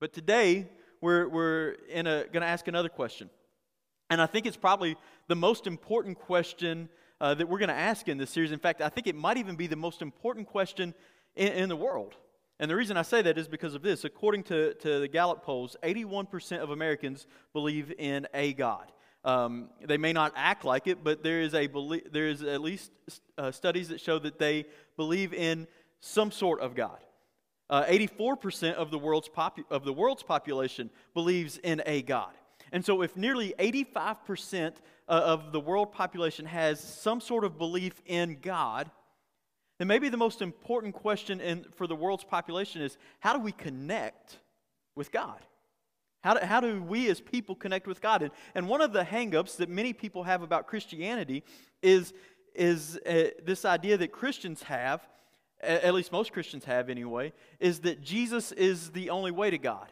But today, we're, we're going to ask another question. And I think it's probably the most important question uh, that we're going to ask in this series. In fact, I think it might even be the most important question in, in the world. And the reason I say that is because of this. According to, to the Gallup polls, 81% of Americans believe in a God. Um, they may not act like it, but there is, a there is at least uh, studies that show that they believe in some sort of God. Uh, 84% of the, world's popu- of the world's population believes in a God. And so, if nearly 85% uh, of the world population has some sort of belief in God, then maybe the most important question in, for the world's population is how do we connect with God? How do, how do we as people connect with God? And, and one of the hangups that many people have about Christianity is, is uh, this idea that Christians have, at least most Christians have anyway, is that Jesus is the only way to God.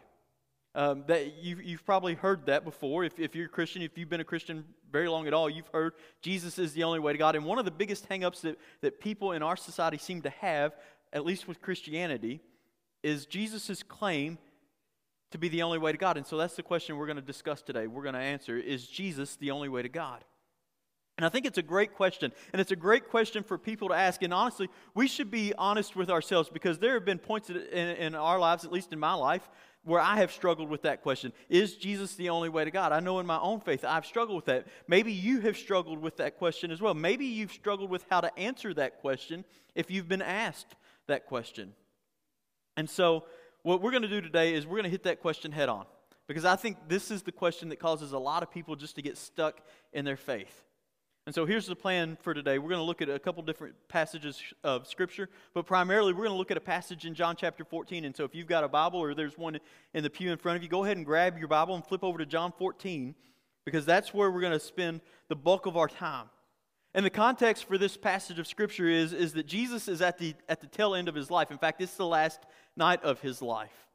Um, that you, you've probably heard that before. If, if you're a Christian, if you've been a Christian very long at all, you've heard Jesus is the only way to God. And one of the biggest hangups that, that people in our society seem to have, at least with Christianity, is Jesus' claim to be the only way to God. And so that's the question we're going to discuss today. We're going to answer Is Jesus the only way to God? And I think it's a great question. And it's a great question for people to ask. And honestly, we should be honest with ourselves because there have been points in, in our lives, at least in my life, where I have struggled with that question. Is Jesus the only way to God? I know in my own faith I've struggled with that. Maybe you have struggled with that question as well. Maybe you've struggled with how to answer that question if you've been asked that question. And so, what we're going to do today is we're going to hit that question head on because I think this is the question that causes a lot of people just to get stuck in their faith. And so here's the plan for today. We're going to look at a couple different passages of Scripture, but primarily we're going to look at a passage in John chapter 14. And so if you've got a Bible or there's one in the pew in front of you, go ahead and grab your Bible and flip over to John 14 because that's where we're going to spend the bulk of our time. And the context for this passage of Scripture is, is that Jesus is at the, at the tail end of his life. In fact, it's the last night of his life.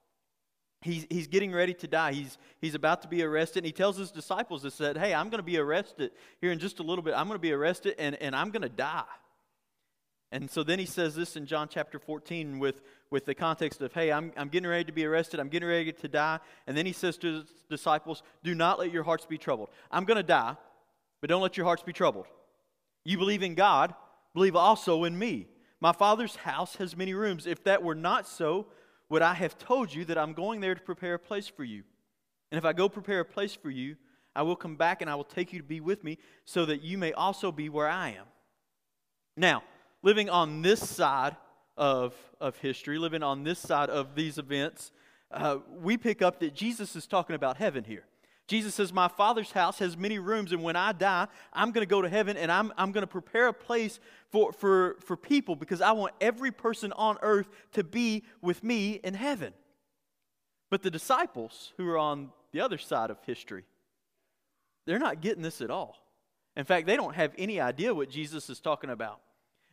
He's, he's getting ready to die. He's, he's about to be arrested. And he tells his disciples that said, Hey, I'm going to be arrested here in just a little bit. I'm going to be arrested and, and I'm going to die. And so then he says this in John chapter 14 with, with the context of, Hey, I'm, I'm getting ready to be arrested. I'm getting ready to die. And then he says to his disciples, Do not let your hearts be troubled. I'm going to die, but don't let your hearts be troubled. You believe in God, believe also in me. My Father's house has many rooms. If that were not so, would I have told you that I'm going there to prepare a place for you? And if I go prepare a place for you, I will come back and I will take you to be with me so that you may also be where I am. Now, living on this side of, of history, living on this side of these events, uh, we pick up that Jesus is talking about heaven here. Jesus says, My Father's house has many rooms, and when I die, I'm going to go to heaven and I'm, I'm going to prepare a place for, for, for people because I want every person on earth to be with me in heaven. But the disciples who are on the other side of history, they're not getting this at all. In fact, they don't have any idea what Jesus is talking about.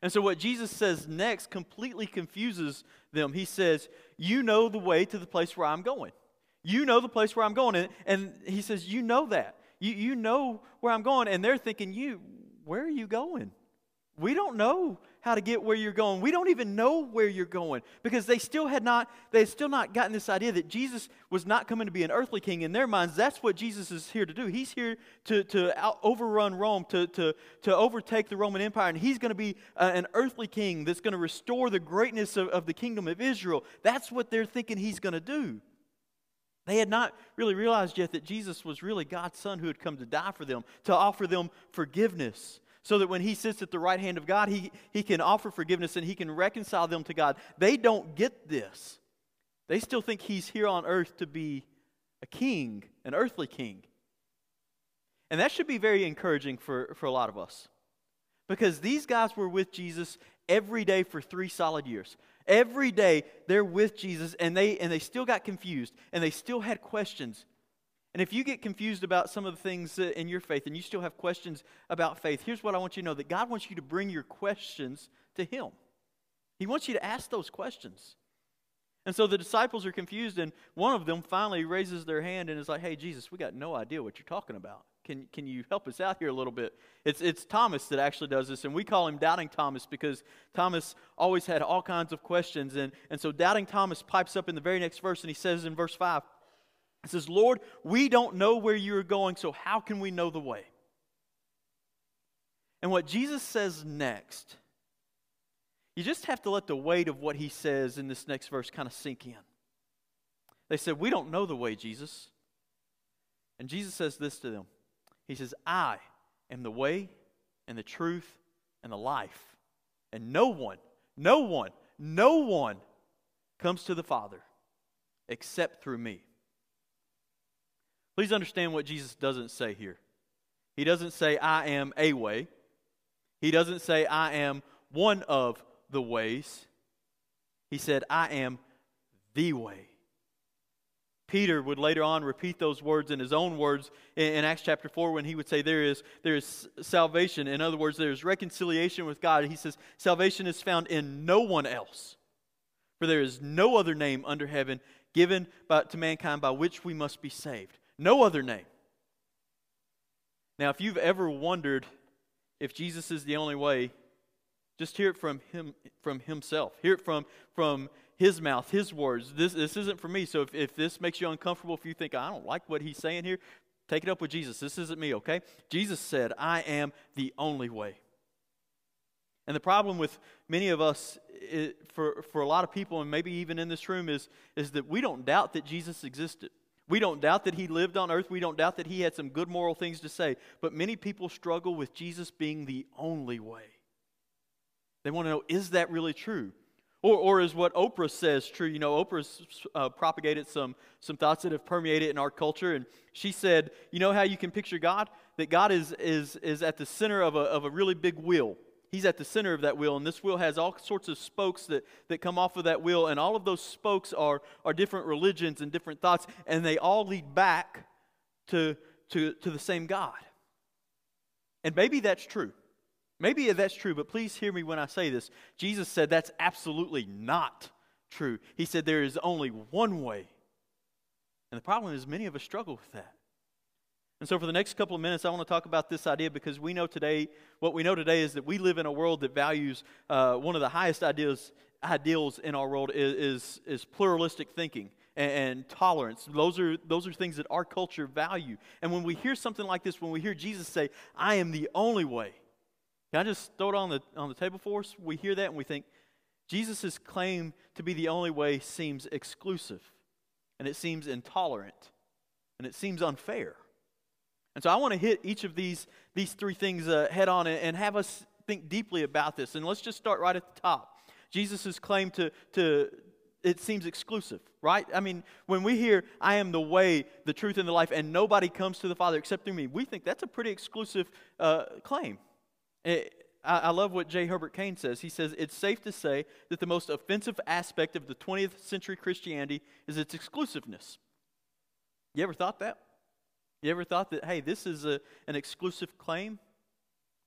And so, what Jesus says next completely confuses them. He says, You know the way to the place where I'm going. You know the place where I'm going. And, and he says, You know that. You, you know where I'm going. And they're thinking, You, where are you going? We don't know how to get where you're going. We don't even know where you're going because they still had not they had still not gotten this idea that Jesus was not coming to be an earthly king in their minds. That's what Jesus is here to do. He's here to to out, overrun Rome, to to to overtake the Roman Empire, and he's going to be uh, an earthly king that's going to restore the greatness of, of the kingdom of Israel. That's what they're thinking he's going to do. They had not really realized yet that Jesus was really God's Son who had come to die for them, to offer them forgiveness, so that when He sits at the right hand of God, He, he can offer forgiveness and He can reconcile them to God. They don't get this. They still think He's here on earth to be a king, an earthly king. And that should be very encouraging for, for a lot of us. Because these guys were with Jesus every day for three solid years. Every day they're with Jesus and they and they still got confused and they still had questions. And if you get confused about some of the things in your faith and you still have questions about faith, here's what I want you to know that God wants you to bring your questions to him. He wants you to ask those questions. And so the disciples are confused, and one of them finally raises their hand and is like, Hey, Jesus, we got no idea what you're talking about. Can, can you help us out here a little bit? It's, it's Thomas that actually does this, and we call him Doubting Thomas because Thomas always had all kinds of questions. And, and so Doubting Thomas pipes up in the very next verse, and he says in verse 5, He says, Lord, we don't know where you are going, so how can we know the way? And what Jesus says next, you just have to let the weight of what he says in this next verse kind of sink in. They said, We don't know the way, Jesus. And Jesus says this to them he says, I am the way and the truth and the life. And no one, no one, no one comes to the Father except through me. Please understand what Jesus doesn't say here. He doesn't say, I am a way. He doesn't say, I am one of the ways. He said, I am the way. Peter would later on repeat those words in his own words in, Acts chapter 4 when he would say, there is, there is salvation. In other words, there is reconciliation with God. He says, Salvation is found in no one else. For there is no other name under heaven given by, to mankind by which we must be saved. No other name. Now, if you've ever wondered if Jesus is the only way, just hear it from him from himself. Hear it from, from his mouth, his words. This, this isn't for me. So if, if this makes you uncomfortable, if you think, I don't like what he's saying here, take it up with Jesus. This isn't me, okay? Jesus said, I am the only way. And the problem with many of us, it, for, for a lot of people, and maybe even in this room, is, is that we don't doubt that Jesus existed. We don't doubt that he lived on earth. We don't doubt that he had some good moral things to say. But many people struggle with Jesus being the only way. They want to know is that really true? Or, or is what Oprah says true? You know, Oprah's uh, propagated some, some thoughts that have permeated in our culture. And she said, you know how you can picture God? That God is, is, is at the center of a, of a really big wheel. He's at the center of that wheel, and this wheel has all sorts of spokes that, that come off of that wheel, and all of those spokes are, are different religions and different thoughts, and they all lead back to, to, to the same God. And maybe that's true. Maybe that's true, but please hear me when I say this. Jesus said that's absolutely not true. He said there is only one way. And the problem is, many of us struggle with that. And so, for the next couple of minutes, I want to talk about this idea because we know today, what we know today is that we live in a world that values uh, one of the highest ideas, ideals in our world is, is, is pluralistic thinking and, and, tolerance. Those are, those are things that our culture value. And when we hear something like this, when we hear Jesus say, I am the only way, can I just throw it on the, on the table for us? We hear that and we think Jesus' claim to be the only way seems exclusive, and it seems intolerant, and it seems unfair. And so I want to hit each of these, these three things uh, head on and, have us think deeply about this. And let's just start right at the top. Jesus' claim to, to, it seems exclusive, right? I mean, when we hear, I am the way, the truth, and the life, and nobody comes to the Father except through me, we think that's a pretty exclusive uh, claim. It, I, I love what J. Herbert Kane says. He says, It's safe to say that the most offensive aspect of the 20th century Christianity is its exclusiveness. You ever thought that? You ever thought that, hey, this is a, an exclusive claim?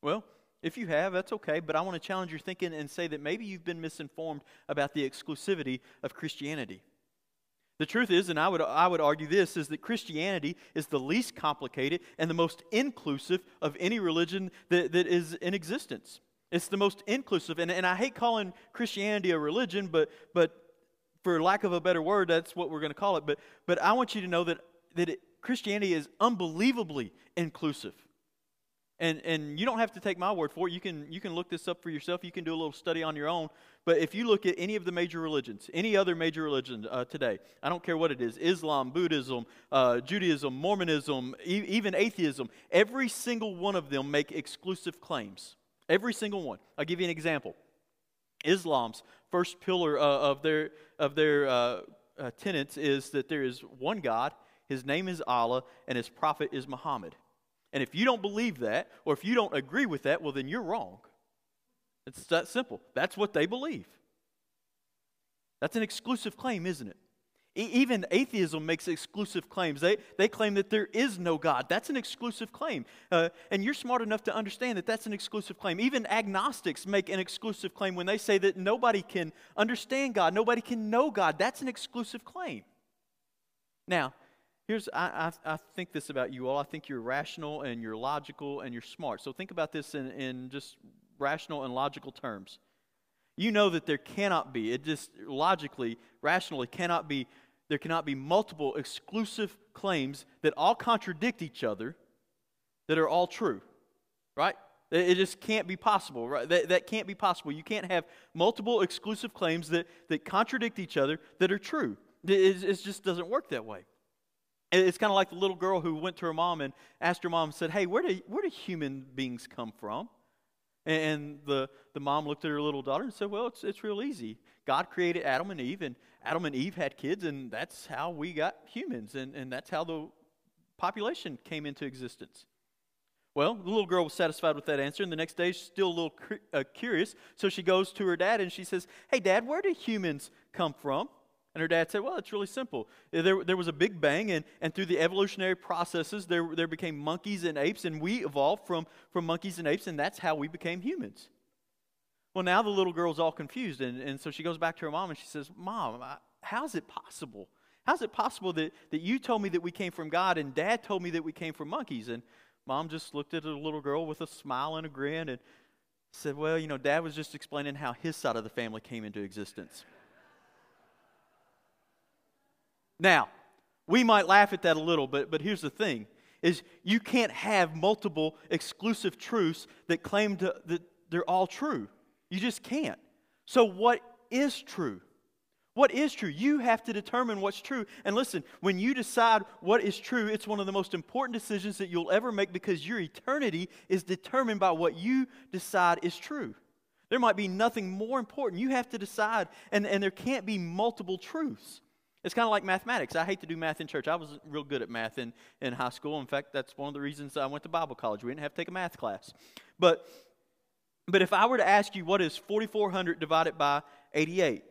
Well, if you have, that's okay, but I want to challenge your thinking and say that maybe you've been misinformed about the exclusivity of Christianity. The truth is, and I would, I would argue this, is that Christianity is the least complicated and the most inclusive of any religion that, that is in existence. It's the most inclusive. And, and I hate calling Christianity a religion, but, but for lack of a better word, that's what we're going to call it. But, but I want you to know that, that it, Christianity is unbelievably inclusive. And, and you don't have to take my word for it. You can, you can look this up for yourself. You can do a little study on your own. But if you look at any of the major religions, any other major religion uh, today, I don't care what it is Islam, Buddhism, uh, Judaism, Mormonism, e- even atheism every single one of them make exclusive claims. Every single one. I'll give you an example. Islam's first pillar uh, of their, of their uh, uh, tenets is that there is one God, his name is Allah, and his prophet is Muhammad. And if you don't believe that, or if you don't agree with that, well, then you're wrong. It's that simple. That's what they believe. That's an exclusive claim, isn't it? even atheism makes exclusive claims. They, they claim that there is no God. That's an exclusive claim. Uh, and you're smart enough to understand that that's an exclusive claim. Even agnostics make an exclusive claim when they say that nobody can understand God, nobody can know God. That's an exclusive claim. Now, here's I, I, I think this about you all. I think you're rational and you're logical and you're smart. So think about this in, in just rational and logical terms. You know that there cannot be, it just logically, rationally cannot be there cannot be multiple exclusive claims that all contradict each other that are all true, right? It just can't be possible, right? That, that can't be possible. You can't have multiple exclusive claims that, that contradict each other that are true. It, it just doesn't work that way. It's kind of like the little girl who went to her mom and asked her mom and said, Hey, where do, where do human beings come from? And the, the mom looked at her little daughter and said, Well, it's, it's real easy. God created Adam and Eve, and Adam and Eve had kids, and that's how we got humans, and, and that's how the population came into existence. Well, the little girl was satisfied with that answer, and the next day she's still a little uh, curious. So she goes to her dad and she says, Hey, dad, where do humans come from? And her dad said, Well, it's really simple. There, there was a big bang, and, and through the evolutionary processes, there, there became monkeys and apes, and we evolved from, from monkeys and apes, and that's how we became humans. Well, now the little girl's all confused, and, and so she goes back to her mom and she says, Mom, how's it possible? How's it possible that, that you told me that we came from God, and dad told me that we came from monkeys? And mom just looked at the little girl with a smile and a grin and said, Well, you know, dad was just explaining how his side of the family came into existence. Now, we might laugh at that a little, but, but here's the thing is you can't have multiple exclusive truths that claim to, that they're all true. You just can't. So what is true? What is true? You have to determine what's true. And listen, when you decide what is true, it's one of the most important decisions that you'll ever make because your eternity is determined by what you decide is true. There might be nothing more important. You have to decide, and, and there can't be multiple truths. It's kind of like mathematics. I hate to do math in church. I was real good at math in, in high school. In fact, that's one of the reasons I went to Bible college. We didn't have to take a math class. But, but if I were to ask you what is 4,400 divided by 88,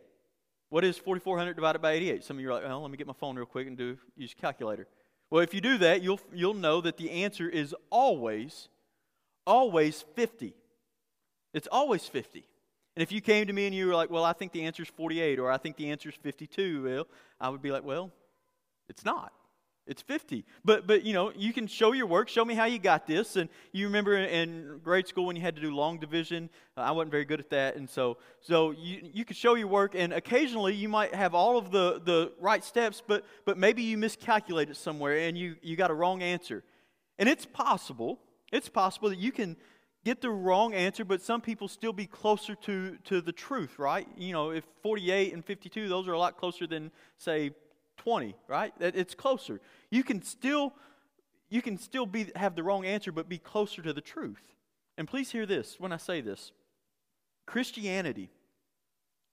what is 4,400 divided by 88? Some of you are like, well, let me get my phone real quick and do use calculator. Well, if you do that, you'll, you'll know that the answer is always, always 50. It's always 50. And if you came to me and you were like, well, I think the answer is 48 or I think the answer is 52, well, I would be like, well, it's not. It's 50. But, but, you know, you can show your work, show me how you got this. And you remember in grade school when you had to do long division, uh, I wasn't very good at that. And so, so you, you could show your work, and occasionally you might have all of the, the right steps, but, but maybe you miscalculated somewhere and you, you got a wrong answer. And it's possible, it's possible that you can get the wrong answer, but some people still be closer to, to the truth, right? You know, if 48 and 52, those are a lot closer than, say, 20, right? It's closer. You can still, you can still be, have the wrong answer, but be closer to the truth. And please hear this when I say this Christianity.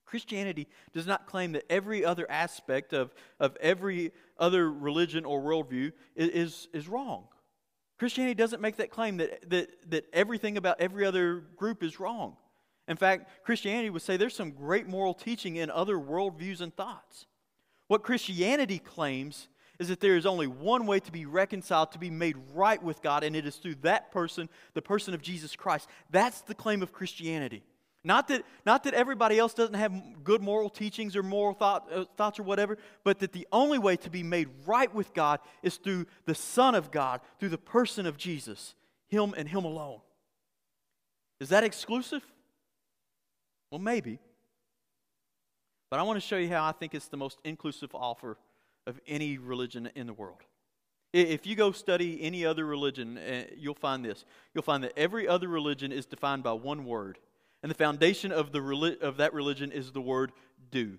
Christianity does not claim that every other aspect of, of every other religion or worldview is, is wrong. Christianity doesn't make that claim that, that, that everything about every other group is wrong. In fact, Christianity would say there's some great moral teaching in other worldviews and thoughts. What Christianity claims is that there is only one way to be reconciled, to be made right with God, and it is through that person, the person of Jesus Christ. That's the claim of Christianity. Not that, not that everybody else doesn't have good moral teachings or moral thought, uh, thoughts or whatever, but that the only way to be made right with God is through the Son of God, through the person of Jesus, Him and Him alone. Is that exclusive? Well, maybe. But I want to show you how I think it's the most inclusive offer of any religion in the world. If you go study any other religion, uh, you'll find this. You'll find that every other religion is defined by one word and the foundation of, the, of that religion is the word do.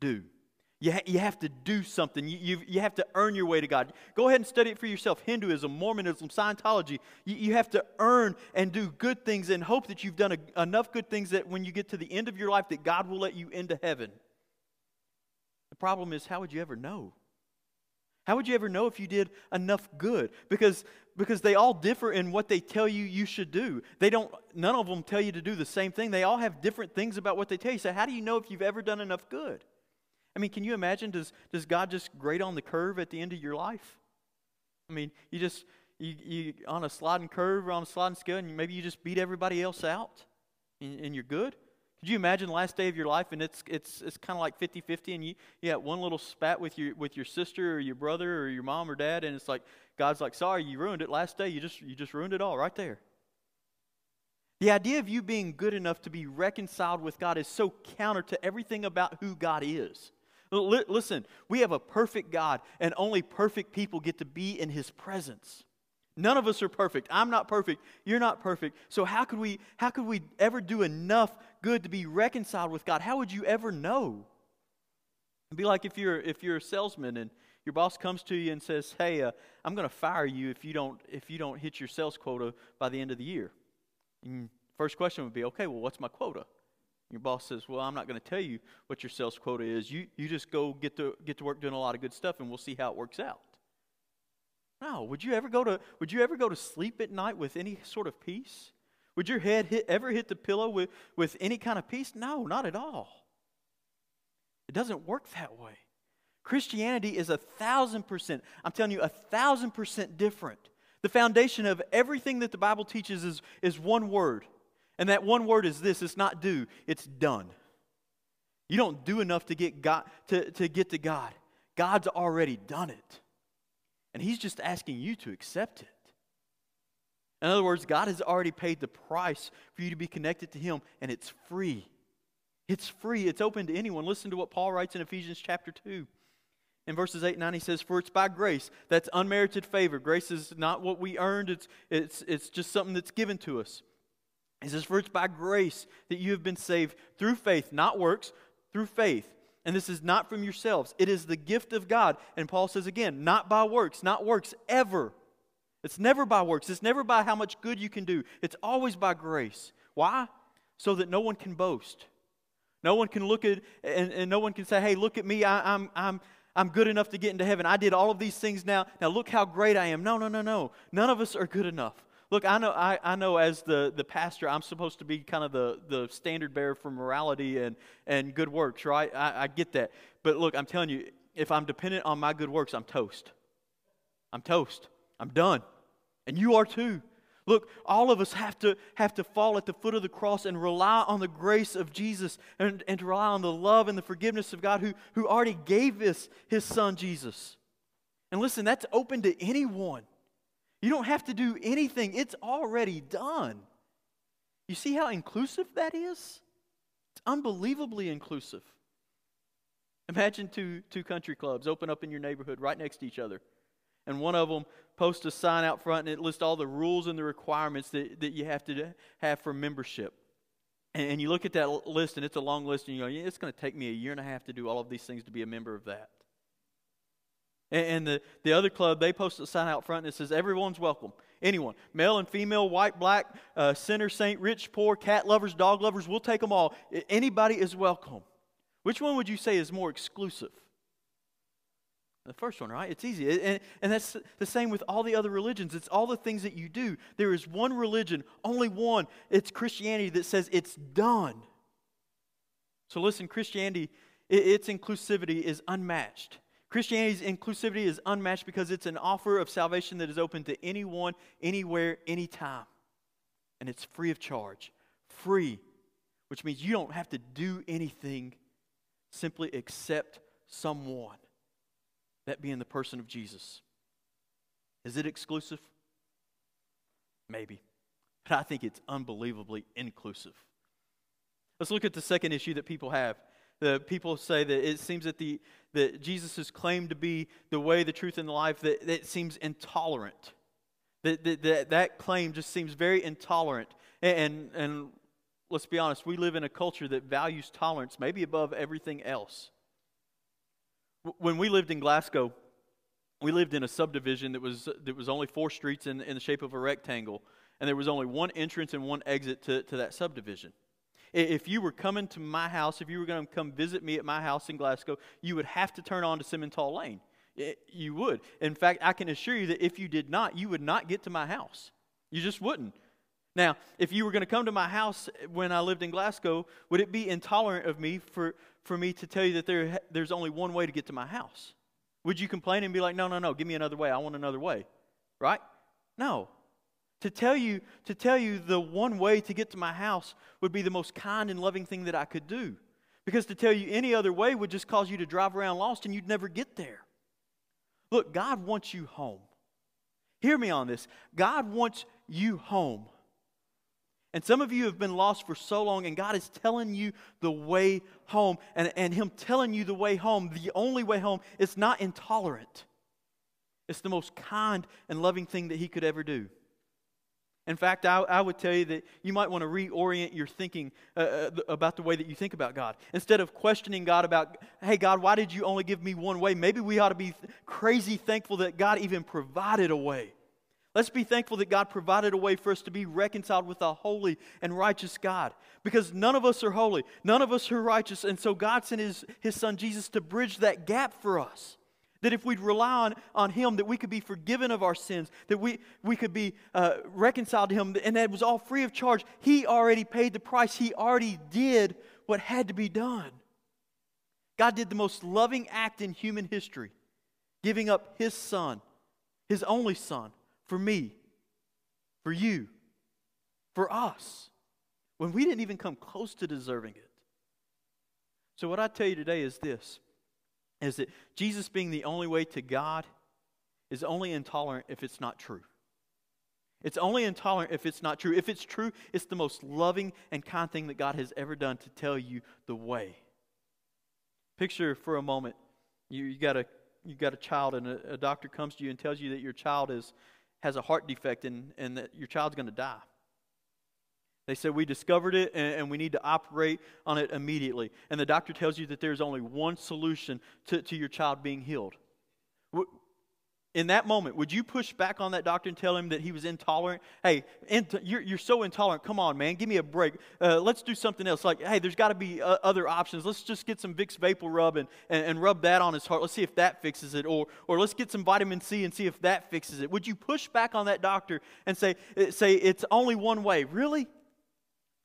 Do. You, ha- you have to do something. You, you, you have to earn your way to God. Go ahead and study it for yourself Hinduism, Mormonism, Scientology. You, you have to earn and do good things and hope that you've done a, enough good things that when you get to the end of your life that God will let you into heaven. The problem is, how would you ever know? How would you ever know if you did enough good? Because, because they all differ in what they tell you you should do. They don't, none of them tell you to do the same thing. They all have different things about what they tell you. So, how do you know if you've ever done enough good? I mean, can you imagine? Does, does God just grade on the curve at the end of your life? I mean, you just, you, you on a sliding curve or on a sliding scale, and maybe you just beat everybody else out and, and you're good? Could you imagine the last day of your life and it's, it's, it's kind of like 50 50 and you, you got one little spat with your, with your sister or your brother or your mom or dad and it's like, God's like, sorry, you ruined it last day. You just, you just ruined it all right there. The idea of you being good enough to be reconciled with God is so counter to everything about who God is. Listen, we have a perfect God, and only perfect people get to be in His presence. None of us are perfect. I'm not perfect. You're not perfect. So how could we how could we ever do enough good to be reconciled with God? How would you ever know? It'd be like if you're if you're a salesman and your boss comes to you and says, "Hey, uh, I'm going to fire you if you don't if you don't hit your sales quota by the end of the year." And first question would be, "Okay, well, what's my quota?" Your boss says, "Well, I'm not going to tell you what your sales quota is. You you just go get to get to work doing a lot of good stuff, and we'll see how it works out." No. Would you ever go to Would you ever go to sleep at night with any sort of peace? Would your head hit, ever hit the pillow with, with any kind of peace? No, not at all. It doesn't work that way. Christianity is a thousand percent, I'm telling you, a thousand percent different. The foundation of everything that the Bible teaches is, is one word. And that one word is this it's not do, it's done. You don't do enough to get, God, to, to get to God. God's already done it. And He's just asking you to accept it. In other words, God has already paid the price for you to be connected to Him, and it's free. It's free, it's open to anyone. Listen to what Paul writes in Ephesians chapter 2. In verses 8 and 9, he says, For it's by grace. That's unmerited favor. Grace is not what we earned, it's, it's, it's just something that's given to us. He says, For it's by grace that you have been saved through faith, not works, through faith. And this is not from yourselves, it is the gift of God. And Paul says again, not by works, not works ever. It's never by works, it's never by how much good you can do. It's always by grace. Why? So that no one can boast. No one can look at, and, and no one can say, hey, look at me, I, I'm, I'm, I'm good enough to get into heaven. I did all of these things now. Now look how great I am. No, no, no, no. None of us are good enough. Look, I know, I, I know as the, the pastor, I'm supposed to be kind of the, the standard bearer for morality and, and good works, right? I, I get that. But look, I'm telling you, if I'm dependent on my good works, I'm toast. I'm toast. I'm done. And you are too. Look, all of us have to, have to fall at the foot of the cross and rely on the grace of Jesus and, and to rely on the love and the forgiveness of God who, who already gave us his son Jesus. And listen, that's open to anyone. You don't have to do anything, it's already done. You see how inclusive that is? It's unbelievably inclusive. Imagine two, two country clubs open up in your neighborhood right next to each other. And one of them posts a sign out front and it lists all the rules and the requirements that, that you have to have for membership. And, and you look at that list and it's a long list and you go, yeah, it's going to take me a year and a half to do all of these things to be a member of that. And the, the other club, they post a sign out front that says, Everyone's welcome. Anyone, male and female, white, black, uh, sinner, saint, rich, poor, cat lovers, dog lovers, we'll take them all. Anybody is welcome. Which one would you say is more exclusive? The first one, right? It's easy. And, and that's the same with all the other religions. It's all the things that you do. There is one religion, only one. It's Christianity that says it's done. So listen, Christianity, its inclusivity is unmatched. Christianity's inclusivity is unmatched because it's an offer of salvation that is open to anyone, anywhere, anytime. And it's free of charge. Free, which means you don't have to do anything, simply accept someone. That being the person of Jesus. Is it exclusive? Maybe. But I think it's unbelievably inclusive. Let's look at the second issue that people have the people say that it seems that the that Jesus is claimed to be the way, the truth, and the life, that, that seems intolerant. That, that, that, that claim just seems very intolerant. And, and, and let's be honest, we live in a culture that values tolerance maybe above everything else. When we lived in Glasgow, we lived in a subdivision that was, that was only four streets in, in the shape of a rectangle, and there was only one entrance and one exit to, to that subdivision. If you were coming to my house, if you were going to come visit me at my house in Glasgow, you would have to turn on to Simmental Lane. You would. In fact, I can assure you that if you did not, you would not get to my house. You just wouldn't. Now, if you were going to come to my house when I lived in Glasgow, would it be intolerant of me for, for me to tell you that there, there's only one way to get to my house? Would you complain and be like, no, no, no, give me another way. I want another way. Right? No. To tell you, to tell you the one way to get to my house would be the most kind and loving thing that I could do. Because to tell you any other way would just cause you to drive around lost and you'd never get there. Look, God wants you home. Hear me on this. God wants you home. And some of you have been lost for so long, and God is telling you the way home. And, and Him telling you the way home, the only way home, it's not intolerant. It's the most kind and loving thing that He could ever do. In fact, I, I would tell you that you might want to reorient your thinking uh, uh about the way that you think about God. Instead of questioning God about, hey, God, why did you only give me one way? Maybe we ought to be crazy thankful that God even provided a way. Let's be thankful that God provided a way for us to be reconciled with a holy and righteous God. Because none of us are holy, none of us are righteous, and so God sent His, his Son Jesus to bridge that gap for us. That if we'd rely on, on Him, that we could be forgiven of our sins, that we, we could be uh, reconciled to Him, and that was all free of charge. He already paid the price, He already did what had to be done. God did the most loving act in human history, giving up His Son, His only Son, for me, for you, for us, when we didn't even come close to deserving it. So, what I tell you today is this is that Jesus being the only way to God is only intolerant if it's not true. It's only intolerant if it's not true. If it's true, it's the most loving and kind thing that God has ever done to tell you the way. Picture for a moment you, you got a you got a child and a, a doctor comes to you and tells you that your child is has a heart defect and, and that your child's going to die. They said, We discovered it and, and, we need to operate on it immediately. And the doctor tells you that there's only one solution to, to your child being healed. In that moment, would you push back on that doctor and tell him that he was intolerant? Hey, you're, you're so intolerant. Come on, man. Give me a break. Uh, let's do something else. Like, hey, there's got to be uh, other options. Let's just get some Vicks Vapor Rub and, and, and rub that on his heart. Let's see if that fixes it. Or, or let's get some vitamin C and see if that fixes it. Would you push back on that doctor and say, uh, say it's only one way? Really?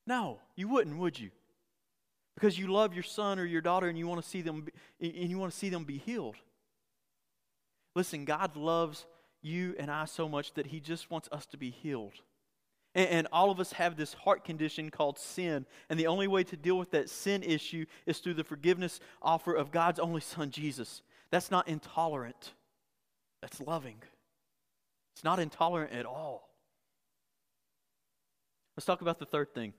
No, you wouldn't, would you? Because you love your son or your daughter and you want to see them be, and you want to see them be healed. Listen, God loves you and I so much that he just wants us to be healed. And, and all of us have this heart condition called sin. And the only way to deal with that sin issue is through the forgiveness offer of God's only son, Jesus. That's not intolerant, that's loving. It's not intolerant at all. Let's talk about the third thing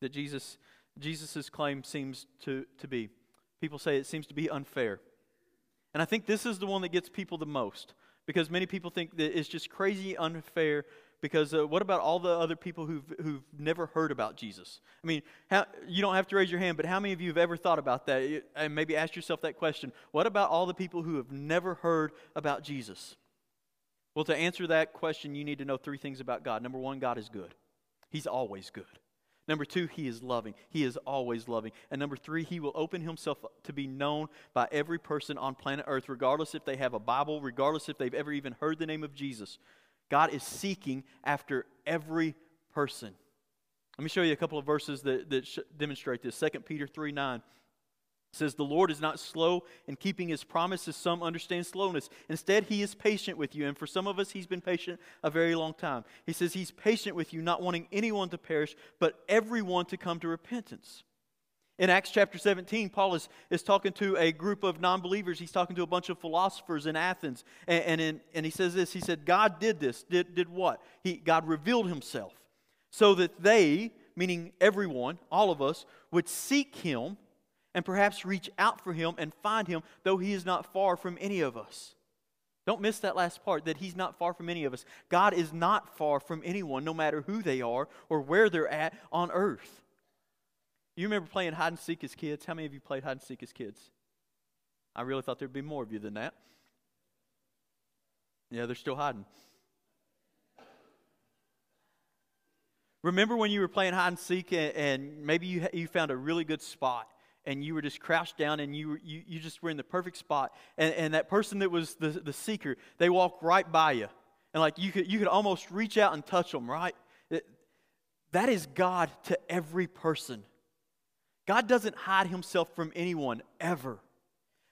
that Jesus Jesus's claim seems to, to be. People say it seems to be unfair. And I think this is the one that gets people the most because many people think that it's just crazy unfair because uh, what about all the other people who've, who've never heard about Jesus? I mean, how, you don't have to raise your hand, but how many of you have ever thought about that? And maybe ask yourself that question. What about all the people who have never heard about Jesus? Well, to answer that question, you need to know three things about God. Number one, God is good, He's always good. Number two, he is loving. He is always loving. And number three, he will open himself to be known by every person on planet Earth, regardless if they have a Bible, regardless if they've ever even heard the name of Jesus. God is seeking after every person. Let me show you a couple of verses that, that demonstrate this. 2 Peter 3 9 says, The Lord is not slow in keeping his promises. Some understand slowness. Instead, he is patient with you. And for some of us, he's been patient a very long time. He says he's patient with you, not wanting anyone to perish, but everyone to come to repentance. In Acts chapter 17, Paul is, is talking to a group of non believers. He's talking to a bunch of philosophers in Athens. And, and, in, and he says this He said, God did this. Did, did what? He, God revealed himself so that they, meaning everyone, all of us, would seek him and perhaps reach out for him and find him, though he is not far from any of us. Don't miss that last part that he's not far from any of us. God is not far from anyone, no matter who they are or where they're at on earth. You remember playing hide and seek as kids? How many of you played hide and seek as kids? I really thought there'd be more of you than that. Yeah, they're still hiding. Remember when you were playing hide and seek and, maybe you, you found a really good spot and you were just crouched down and you, you, you just were in the perfect spot. And, and that person that was the, the seeker, they walked right by you. And like you could, you could almost reach out and touch them, right? It, That is God to every person. God doesn't hide himself from anyone ever.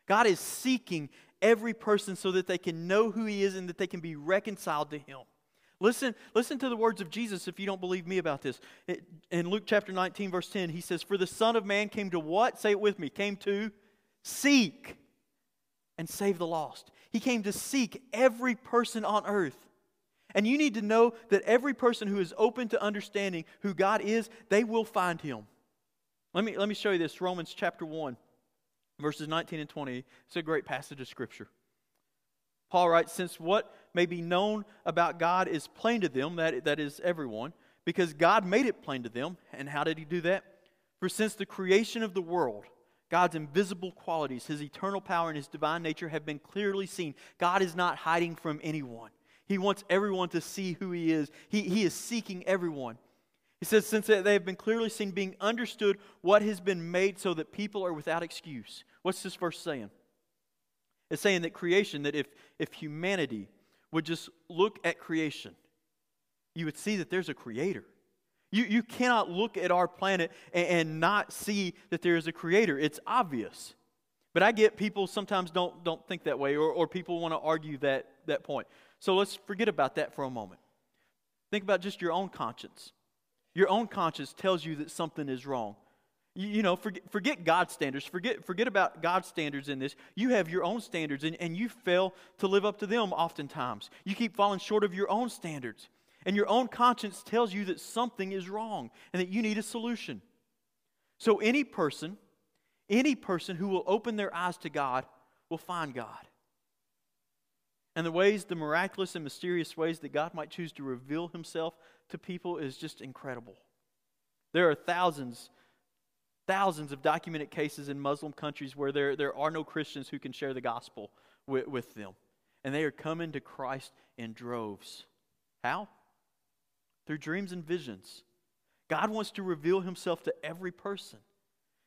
God is seeking every person so that they can know who he is and that they can be reconciled to him. Listen, listen to the words of Jesus if you don't believe me about this. in Luke chapter 19, verse 10, he says, For the Son of Man came to what? Say it with me. Came to seek and save the lost. He came to seek every person on earth. And you need to know that every person who is open to understanding who God is, they will find him. Let me, let me show you this Romans chapter 1, verses 19 and 20. It's a great passage of Scripture. Paul writes, Since what may be known about God is plain to them, that, that is everyone, because God made it plain to them. And how did he do that? For since the creation of the world, God's invisible qualities, his eternal power, and his divine nature have been clearly seen. God is not hiding from anyone. He wants everyone to see who he is. He, he is seeking everyone. He says, since they have been clearly seen, being understood what has been made so that people are without excuse. What's this verse saying? It's saying that creation, that if, if humanity would just look at creation, you would see that there's a creator. You, you cannot look at our planet and, and not see that there is a creator. It's obvious. But I get people sometimes don't, don't think that way, or, or people want to argue that, that point. So let's forget about that for a moment. Think about just your own conscience. Your own conscience tells you that something is wrong. You, you, know, forget, forget God's standards. Forget, forget about God's standards in this. You have your own standards, and, and you fail to live up to them oftentimes. You keep falling short of your own standards. And your own conscience tells you that something is wrong and that you need a solution. So, any person, any person who will open their eyes to God will find God and the ways, the miraculous and mysterious ways that God might choose to reveal himself to people is just incredible. There are thousands, thousands of documented cases in Muslim countries where there, there are no Christians who can share the gospel with, with them. And they are coming to Christ in droves. How? Through dreams and visions. God wants to reveal himself to every person.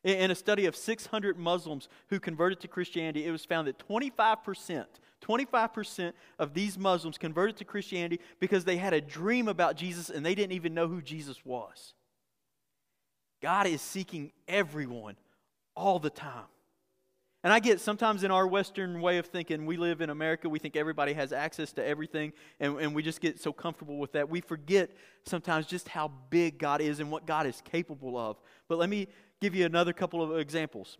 In a study of 600 Muslims who converted to Christianity, it was found that 25%, 25% of these Muslims converted to Christianity because they had a dream about Jesus and they didn't even know who Jesus was. God is seeking everyone all the time. And I get sometimes in our Western way of thinking, we live in America, we think everybody has access to everything, and, and we just get so comfortable with that. We forget sometimes just how big God is and what God is capable of. But let me give you another couple of examples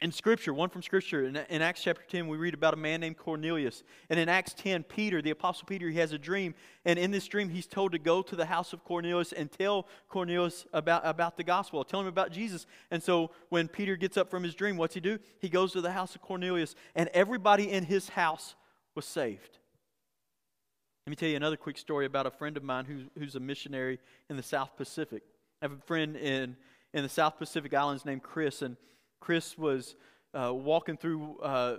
in Scripture, one from Scripture. In, in, Acts chapter 10, we read about a man named Cornelius. And in Acts 10, Peter, the Apostle Peter, he has a dream. And in this dream, he's told to go to the house of Cornelius and tell Cornelius about, about the gospel, tell him about Jesus. And so when Peter gets up from his dream, what's he do? He goes to the house of Cornelius, and everybody in his house was saved. Let me tell you another quick story about a friend of mine who, who's a missionary in the South Pacific. I have a friend in, in the South Pacific Islands named Chris, and Chris was uh, walking through uh,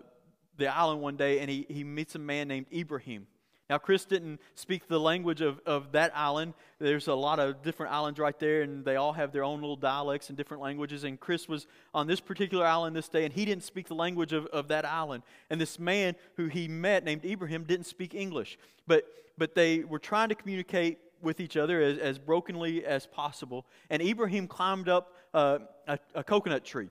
the island one day and he, he meets a man named Ibrahim. Now, Chris didn't speak the language of, of that island. There's a lot of different islands right there, and they all have their own little dialects and different languages. And Chris was on this particular island this day, and he didn't speak the language of, of that island. And this man who he met, named Ibrahim, didn't speak English. But, but they were trying to communicate with each other as, as brokenly as possible. And Ibrahim climbed up uh, a, a coconut tree.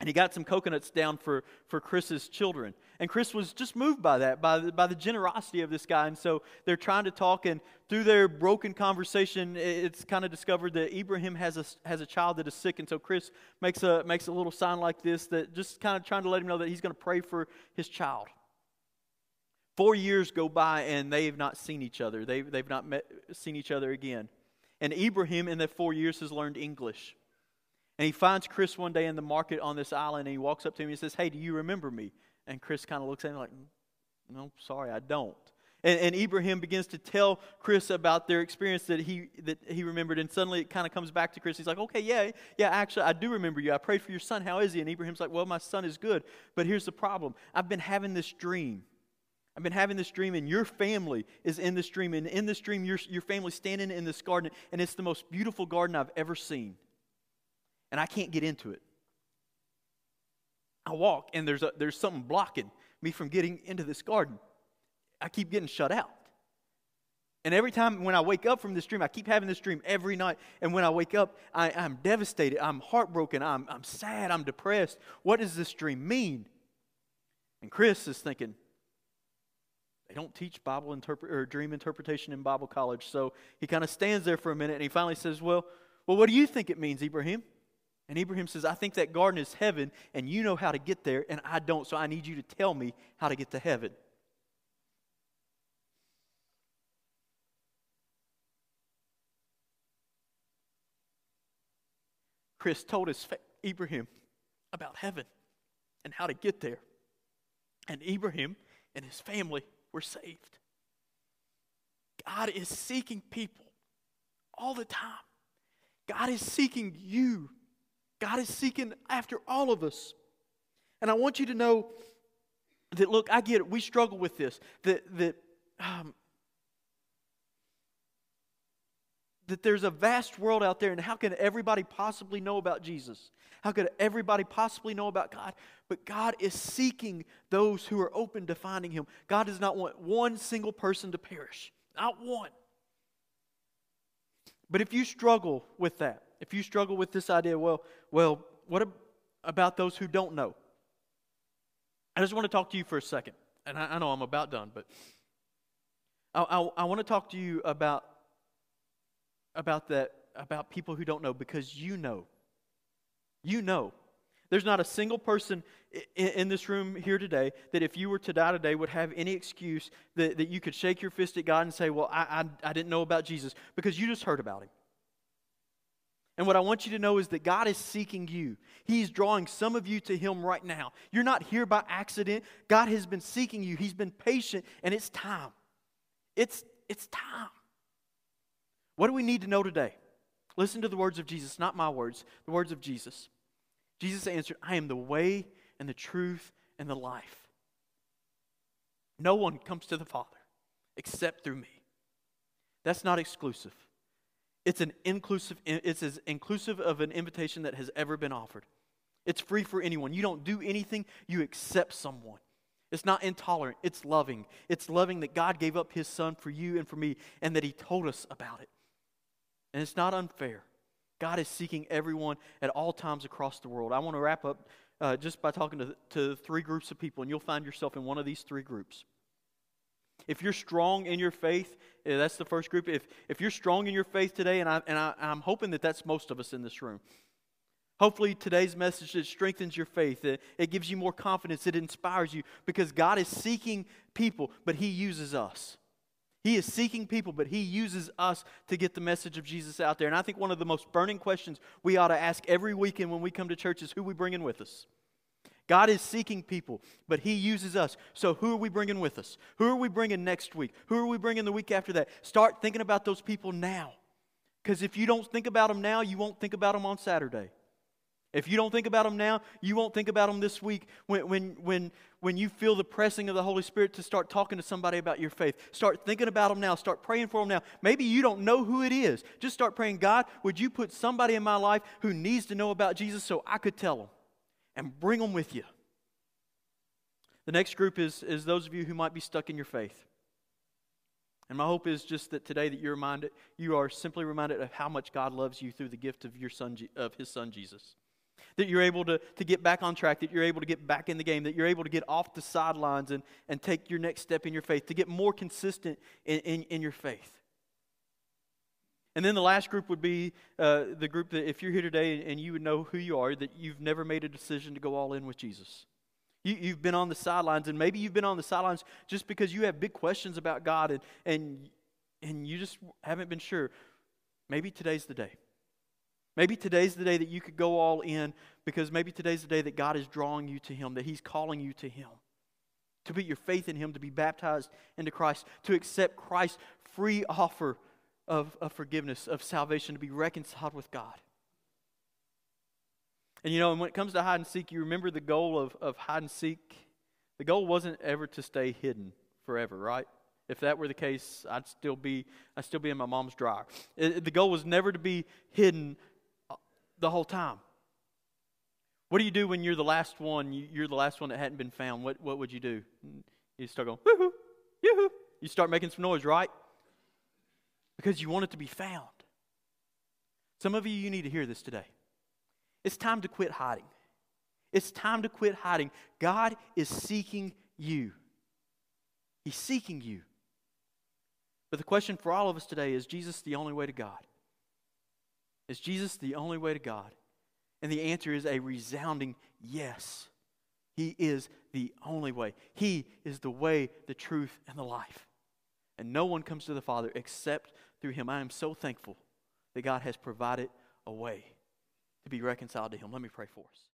And he got some coconuts down for, for Chris's children. And Chris was just moved by that, by the, by the generosity of this guy. And so they're trying to talk, and through their broken conversation, it's kind of discovered that Ibrahim has a, has a child that is sick. And so Chris makes a, makes a little sign like this that just kind of trying to let him know that he's going to pray for his child. Four years go by, and they have not seen each other. They've, they've not met, seen each other again. And Ibrahim, in that four years, has learned English. And he finds Chris one day in the market on this island, and he walks up to him and says, Hey, do you remember me? And Chris kind of looks at him like, No, sorry, I don't. And, and, Ibrahim begins to tell Chris about their experience that he that he remembered, and suddenly it kind of comes back to Chris. He's like, "Okay, yeah, yeah, actually, I do remember you. I prayed for your son. How is he?" And Ibrahim's like, "Well, my son is good, but here's the problem. I've been having this dream. I've been having this dream, and your family is in this dream, and in this dream, your your family's standing in this garden, and it's the most beautiful garden I've ever seen." And I can't get into it. I walk and there's, a, there's something blocking me from getting into this garden. I keep getting shut out. And every time when I wake up from this dream, I keep having this dream every night. And when I wake up, I, am devastated. I'm heartbroken. I'm, I'm sad. I'm depressed. What does this dream mean? And Chris is thinking, they don't teach Bible interpret or dream interpretation in Bible college. So he kind of stands there for a minute and he finally says, Well, well, what do you think it means, Ibrahim? And Ibrahim says, I think that garden is heaven, and you know how to get there, and I don't, so I need you to tell me how to get to heaven. Chris told his fa- Ibrahim about heaven and how to get there. And Ibrahim and his family were saved. God is seeking people all the time. God is seeking you. God is seeking after all of us. And I want you to know that, look, I get it. We struggle with this. That, that um, that there's a vast world out there, and how can everybody possibly know about Jesus? How could everybody possibly know about God? But God is seeking those who are open to finding Him. God does not want one single person to perish, not one. But if you struggle with that, if you struggle with this idea, well, well, what about those who don't know? I just want to talk to you for a second. And I, I know I'm about done, but I, I, I want to talk to you about about that about people who don't know because you know. You know. There's not a single person in, this room here today that if you were to die today would have any excuse that, that you could shake your fist at God and say, Well, I, I, I didn't know about Jesus because you just heard about him. And what I want you to know is that God is seeking you. He's drawing some of you to Him right now. You're not here by accident. God has been seeking you. He's been patient, and it's time. It's, it's time. What do we need to know today? Listen to the words of Jesus, not my words, the words of Jesus. Jesus answered, I am the way and the truth and the life. No one comes to the Father except through me. That's not exclusive. It's an inclusive it's as inclusive of an invitation that has ever been offered. It's free for anyone. You don't do anything, you accept someone. It's not intolerant, it's loving. It's loving that God gave up his son for you and for me and that he told us about it. And it's not unfair. God is seeking everyone at all times across the world. I want to wrap up uh, just by talking to, to three groups of people, and you'll find yourself in one of these three groups. If you're strong in your faith, uh, that's the first group. If, if you're strong in your faith today, and, I, and I, I'm hoping that that's most of us in this room, Hopefully, today's message it strengthens your faith. It, it gives you more confidence. It inspires you because God is seeking people, but He uses us. He is seeking people, but He uses us to get the message of Jesus out there. And I think one of the most burning questions we ought to ask every weekend when we come to church is who we bringing with us. God is seeking people, but He uses us. So, who are we bringing with us? Who are we bringing next week? Who are we bringing the week after that? Start thinking about those people now. Because if you don't think about them now, you won't think about them on Saturday. If you don't think about them now, you won't think about them this week when, when, when, when you feel the pressing of the Holy Spirit to start talking to somebody about your faith. Start thinking about them now. Start praying for them now. Maybe you don't know who it is. Just start praying, God, would you put somebody in my life who needs to know about Jesus so I could tell them and bring them with you? The next group is, is those of you who might be stuck in your faith. And my hope is just that today that you're reminded, you are simply reminded of how much God loves you through the gift of your son, of his son Jesus that you're able to, to get back on track, that you're able to get back in the game, that you're able to get off the sidelines and, and take your next step in your faith, to get more consistent in, in, in your faith. And then the last group would be uh, the group that if you're here today and you would know who you are, that you've never made a decision to go all in with Jesus. You, you've been on the sidelines, and maybe you've been on the sidelines just because you have big questions about God and, and, and you just haven't been sure. Maybe today's the day. Maybe today's the day that you could go all in because maybe today's the day that God is drawing you to Him, that He's calling you to Him. To put your faith in Him, to be baptized into Christ, to accept Christ's free offer of, of forgiveness, of salvation, to be reconciled with God. And you know, when it comes to hide and seek, you remember the goal of, of hide and seek? The goal wasn't ever to stay hidden forever, right? If that were the case, I'd still be I'd still be in my mom's dryer. It, the goal was never to be hidden the whole time. What do you do when you're the last one? You're the last one that hadn't been found. What, what would you do? You start going, woohoo, yoo-hoo. You start making some noise, right? because you want it to be found. Some of you, you need to hear this today. It's time to quit hiding. It's time to quit hiding. God is seeking you. He's seeking you. But the question for all of us today is Jesus the only way to God? Is Jesus the only way to God? And the answer is a resounding yes. He is the only way. He is the way, the truth, and the life. And no one comes to the Father except through Him. I am so thankful that God has provided a way to be reconciled to Him. Let me pray for us.